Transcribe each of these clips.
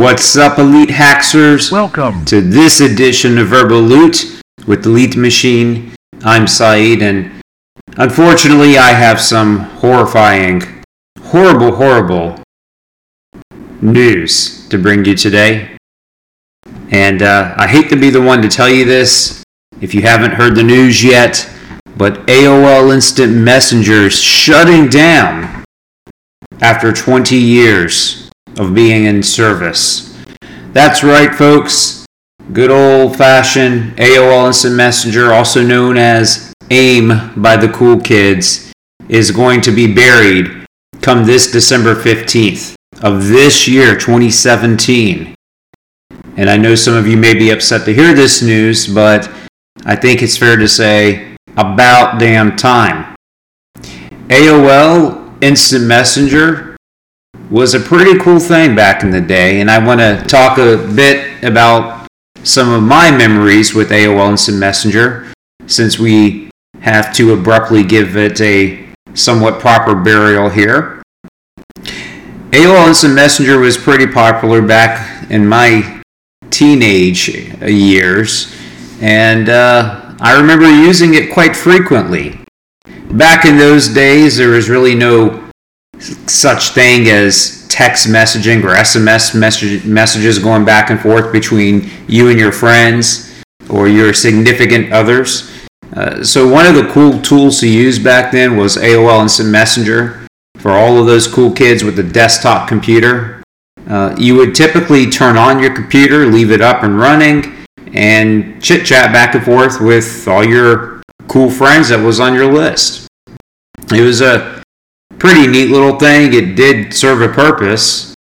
What's up, Elite Hackers? Welcome to this edition of Verbal Loot with Leet Machine. I'm Saeed, and unfortunately, I have some horrifying, horrible, horrible news to bring you today. And uh, I hate to be the one to tell you this if you haven't heard the news yet, but AOL Instant Messenger is shutting down after 20 years of being in service. That's right, folks. Good old fashioned AOL Instant Messenger, also known as AIM by the cool kids, is going to be buried come this December 15th of this year, 2017. And I know some of you may be upset to hear this news, but I think it's fair to say about damn time. AOL Instant Messenger was a pretty cool thing back in the day, and I want to talk a bit about some of my memories with AOL Instant Messenger since we have to abruptly give it a somewhat proper burial here. AOL Instant Messenger was pretty popular back in my teenage years, and uh, I remember using it quite frequently. Back in those days, there was really no such thing as text messaging or SMS message, messages going back and forth between you and your friends or your significant others. Uh, so, one of the cool tools to use back then was AOL Instant Messenger for all of those cool kids with a desktop computer. Uh, you would typically turn on your computer, leave it up and running, and chit chat back and forth with all your cool friends that was on your list. It was a pretty neat little thing. It did serve a purpose.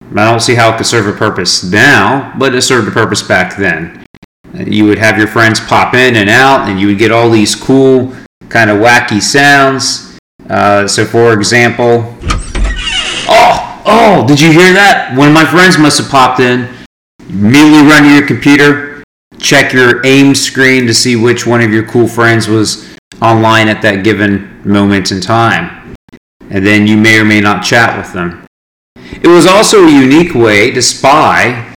I don't see how it could serve a purpose now, but it served a purpose back then. You would have your friends pop in and out, and you would get all these cool, kind of wacky sounds. Uh, so, for example, oh, oh, did you hear that? One of my friends must have popped in. Immediately run to your computer, check your AIM screen to see which one of your cool friends was online at that given moment in time. And then you may or may not chat with them. It was also a unique way to spy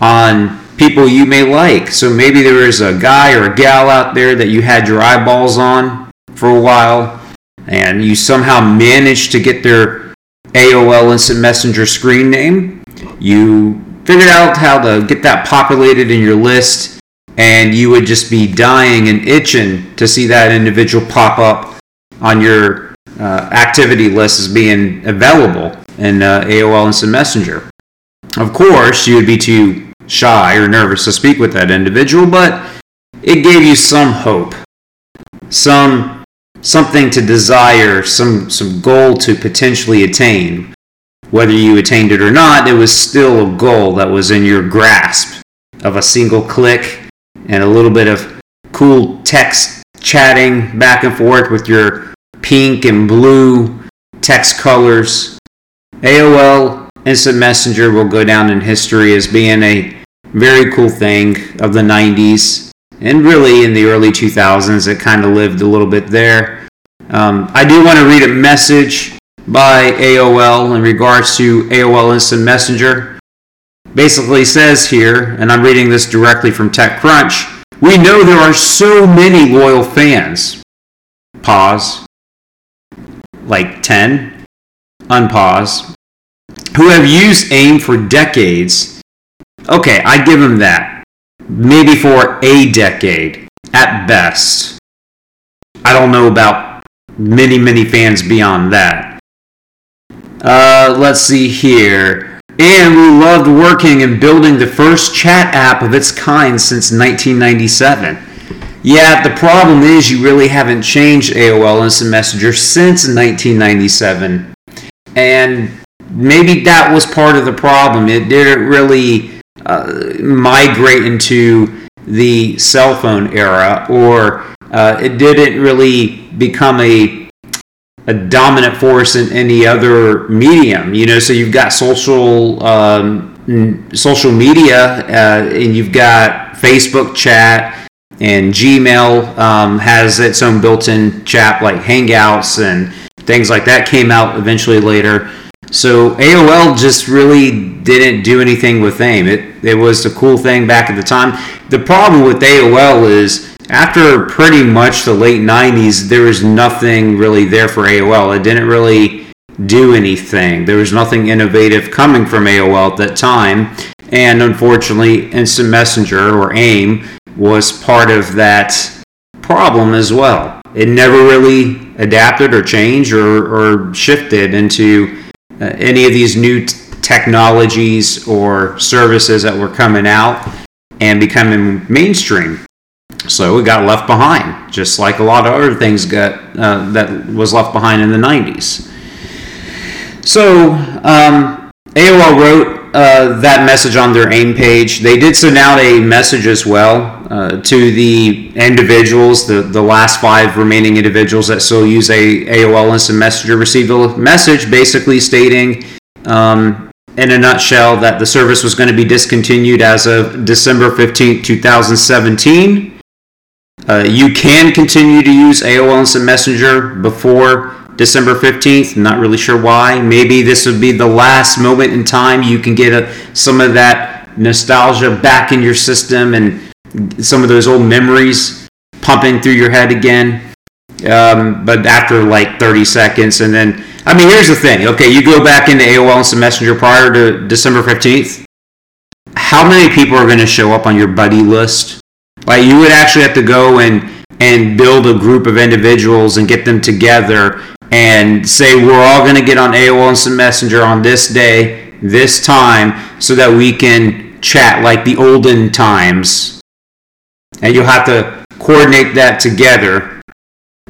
on people you may like. So maybe there was a guy or a gal out there that you had your eyeballs on for a while, and you somehow managed to get their AOL Instant Messenger screen name. You figured out how to get that populated in your list, and you would just be dying and itching to see that individual pop up on your uh, activity list as being available in uh, AOL Instant Messenger. Of course, you would be too shy or nervous to speak with that individual, but it gave you some hope, some something to desire, some some goal to potentially attain. Whether you attained it or not, it was still a goal that was in your grasp of a single click and a little bit of cool text chatting back and forth with your pink and blue text colors. AOL Instant Messenger will go down in history as being a very cool thing of the 90s and really in the early 2000s it kind of lived a little bit there. Um, I do want to read a message by AOL in regards to AOL Instant Messenger. Basically says here, and I'm reading this directly from TechCrunch, we know there are so many loyal fans. Pause. Like 10. Unpause. Who have used AIM for decades. Okay, I give them that. Maybe for a decade, at best. I don't know about many, many fans beyond that. Uh, let's see here. And we loved working and building the first chat app of its kind since 1997. Yeah, the problem is you really haven't changed AOL Instant Messenger since 1997. And maybe that was part of the problem. It didn't really uh, migrate into the cell phone era, or uh, it didn't really become a a dominant force in any other medium. You know, so you've got social um, social media, uh, and you've got Facebook chat, and Gmail um, has its own built-in chat like Hangouts and things like that. Came out eventually later. So AOL just really didn't do anything with AIM. It it was a cool thing back at the time. The problem with AOL is after pretty much the late 90s, there was nothing really there for AOL. It didn't really do anything. There was nothing innovative coming from AOL at that time. And unfortunately, Instant Messenger or AIM was part of that problem as well. It never really adapted or changed or, or shifted into uh, any of these new t- technologies or services that were coming out and becoming mainstream. So it got left behind, just like a lot of other things got uh, that was left behind in the 90s. So um, AOL wrote uh, that message on their AIM page. They did send out a message as well uh, to the individuals, the, the last five remaining individuals that still use a AOL Instant Messenger received a message basically stating, um, in a nutshell, that the service was going to be discontinued as of December 15, 2017. Uh, you can continue to use AOL Instant Messenger before December 15th. Not really sure why. Maybe this would be the last moment in time you can get a, some of that nostalgia back in your system and some of those old memories pumping through your head again. Um, but after like 30 seconds, and then, I mean, here's the thing. Okay, you go back into AOL Instant Messenger prior to December 15th. How many people are going to show up on your buddy list? Like, you would actually have to go and and build a group of individuals and get them together and say we're all going to get on AOL Instant Messenger on this day, this time, so that we can chat like the olden times. And you'll have to coordinate that together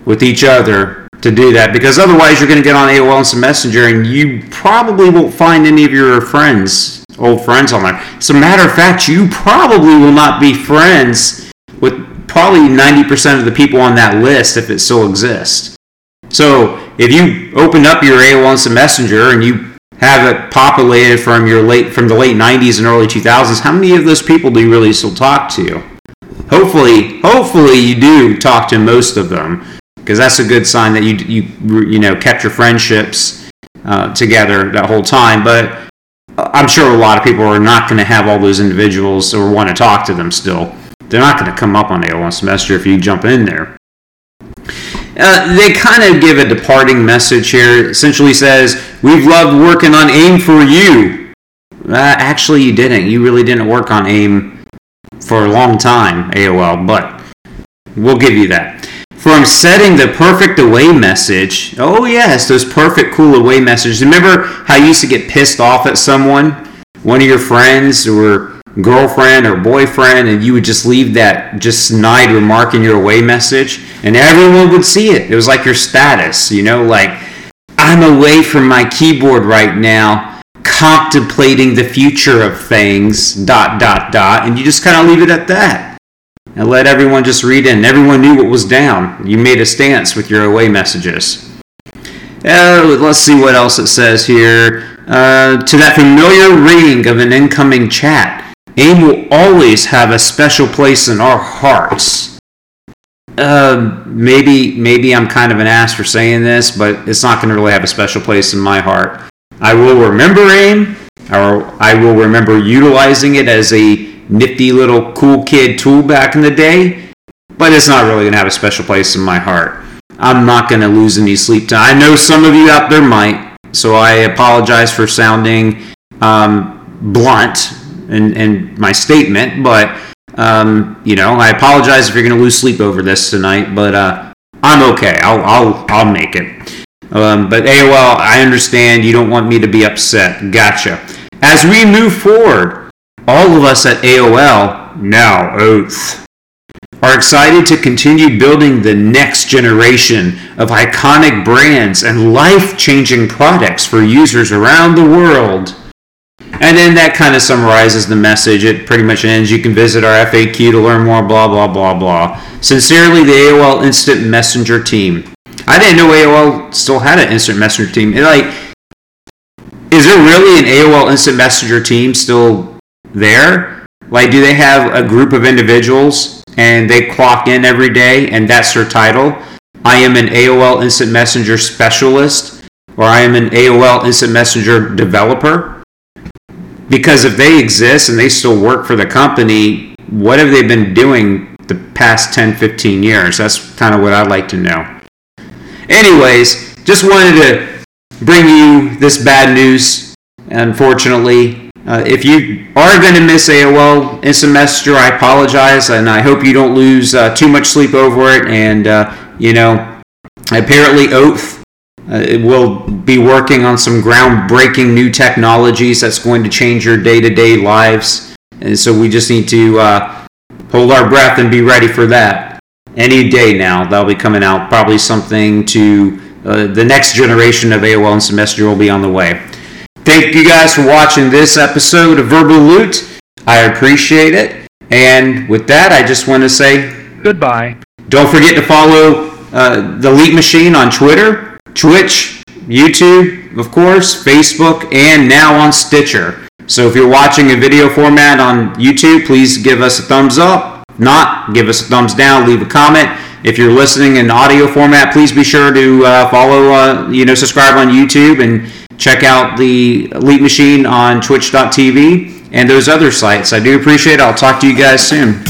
with each other to do that because otherwise you're going to get on AOL Instant Messenger and you probably won't find any of your friends, old friends on there. As a matter of fact, you probably will not be friends with probably 90% of the people on that list if it still exists. So if you open up your AOL Instant Messenger and you have it populated from your late from the late 90s and early 2000s, how many of those people do you really still talk to? Hopefully, hopefully you do talk to most of them because that's a good sign that you you you know kept your friendships uh, together that whole time. But I'm sure a lot of people are not going to have all those individuals or want to talk to them still. They're not going to come up on AOL Messenger if you jump in there. Uh, they kind of give a departing message here. Essentially says, "We've loved working on AIM for you." Uh, actually, you didn't. You really didn't work on AIM for a long time, AOL. But we'll give you that. From setting the perfect away message. Oh yes, those perfect cool away messages. Remember how you used to get pissed off at someone, one of your friends, or girlfriend or boyfriend and you would just leave that just snide remark in your away message and everyone would see it. It was like your status, you know, like I'm away from my keyboard right now contemplating the future of things dot dot dot and you just kind of leave it at that and let everyone just read in. Everyone knew what was down. You made a stance with your away messages. Uh, let's see what else it says here. Uh, to that familiar ring of an incoming chat. AIM will always have a special place in our hearts. Uh, maybe maybe I'm kind of an ass for saying this, but it's not going to really have a special place in my heart. I will remember AIM, or I will remember utilizing it as a nifty little cool kid tool back in the day, but it's not really going to have a special place in my heart. I'm not going to lose any sleep time. I know some of you out there might, so I apologize for sounding um, blunt in, in my statement, but um, you know, I apologize if you're going to lose sleep over this tonight, but uh, I'm okay. I'll, I'll, I'll make it. Um, but AOL, I understand you don't want me to be upset. Gotcha. As we move forward, all of us at AOL, now Oath, are excited to continue building the next generation of iconic brands and life changing products for users around the world. And then that kind of summarizes the message. It pretty much ends. You can visit our FAQ to learn more, blah, blah, blah, blah. Sincerely, the AOL Instant Messenger team. I didn't know AOL still had an Instant Messenger team. It, like, is there really an AOL Instant Messenger team still there? Like, do they have a group of individuals and they clock in every day and that's their title? I am an AOL Instant Messenger specialist or I am an AOL Instant Messenger developer. Because if they exist and they still work for the company, what have they been doing the past 10, 15 years? That's kind of what I'd like to know. Anyways, just wanted to bring you this bad news. Unfortunately, uh, if you are going to miss AOL Instant Messenger, I apologize, and I hope you don't lose uh, too much sleep over it. And uh, you know, apparently, Oath uh, will be working on some groundbreaking new technologies that's going to change your day-to-day lives. And so we just need to uh, hold our breath and be ready for that. Any day now, that'll be coming out. Probably something to uh, the next generation of AOL Instant Messenger will be on the way. Thank you guys for watching this episode of Verbal Loot. I appreciate it. And with that, I just want to say goodbye. Don't forget to follow uh, the Leet Machine on Twitter, Twitch, YouTube, of course, Facebook, and now on Stitcher. So if you're watching a video format on YouTube, please give us a thumbs up. Not, give us a thumbs down, leave a comment. If you're listening in audio format, please be sure to uh, follow, uh, you know, subscribe on YouTube and check out the Leet Machine on twitch.tv and those other sites. I do appreciate it. I'll talk to you guys soon.